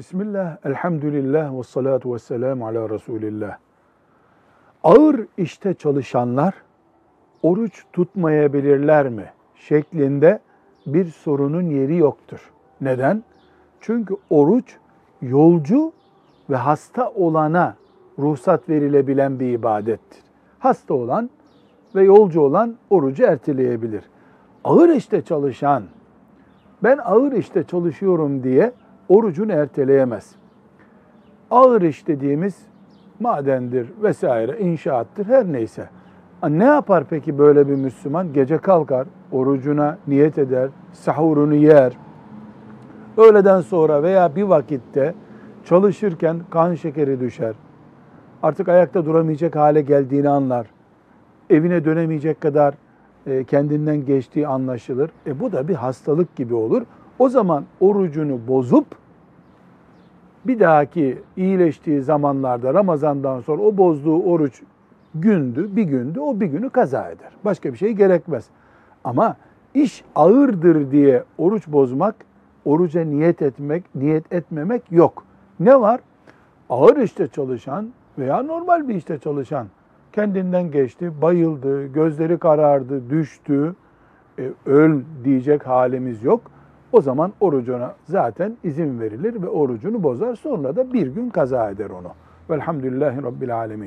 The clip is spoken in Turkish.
Bismillah, elhamdülillah ve salatu ve selamu ala Resulillah. Ağır işte çalışanlar oruç tutmayabilirler mi? Şeklinde bir sorunun yeri yoktur. Neden? Çünkü oruç yolcu ve hasta olana ruhsat verilebilen bir ibadettir. Hasta olan ve yolcu olan orucu erteleyebilir. Ağır işte çalışan, ben ağır işte çalışıyorum diye orucunu erteleyemez. Ağır iş dediğimiz madendir vesaire, inşaattır her neyse. Ne yapar peki böyle bir Müslüman? Gece kalkar, orucuna niyet eder, sahurunu yer. Öğleden sonra veya bir vakitte çalışırken kan şekeri düşer. Artık ayakta duramayacak hale geldiğini anlar. Evine dönemeyecek kadar e, kendinden geçtiği anlaşılır. E bu da bir hastalık gibi olur. O zaman orucunu bozup bir dahaki iyileştiği zamanlarda Ramazan'dan sonra o bozduğu oruç gündü, bir gündü, o bir günü kaza eder. Başka bir şey gerekmez. Ama iş ağırdır diye oruç bozmak, oruca niyet etmek, niyet etmemek yok. Ne var? Ağır işte çalışan veya normal bir işte çalışan kendinden geçti, bayıldı, gözleri karardı, düştü, e, öl diyecek halimiz yok. O zaman orucuna zaten izin verilir ve orucunu bozar. Sonra da bir gün kaza eder onu. Velhamdülillahi Rabbil Alemin.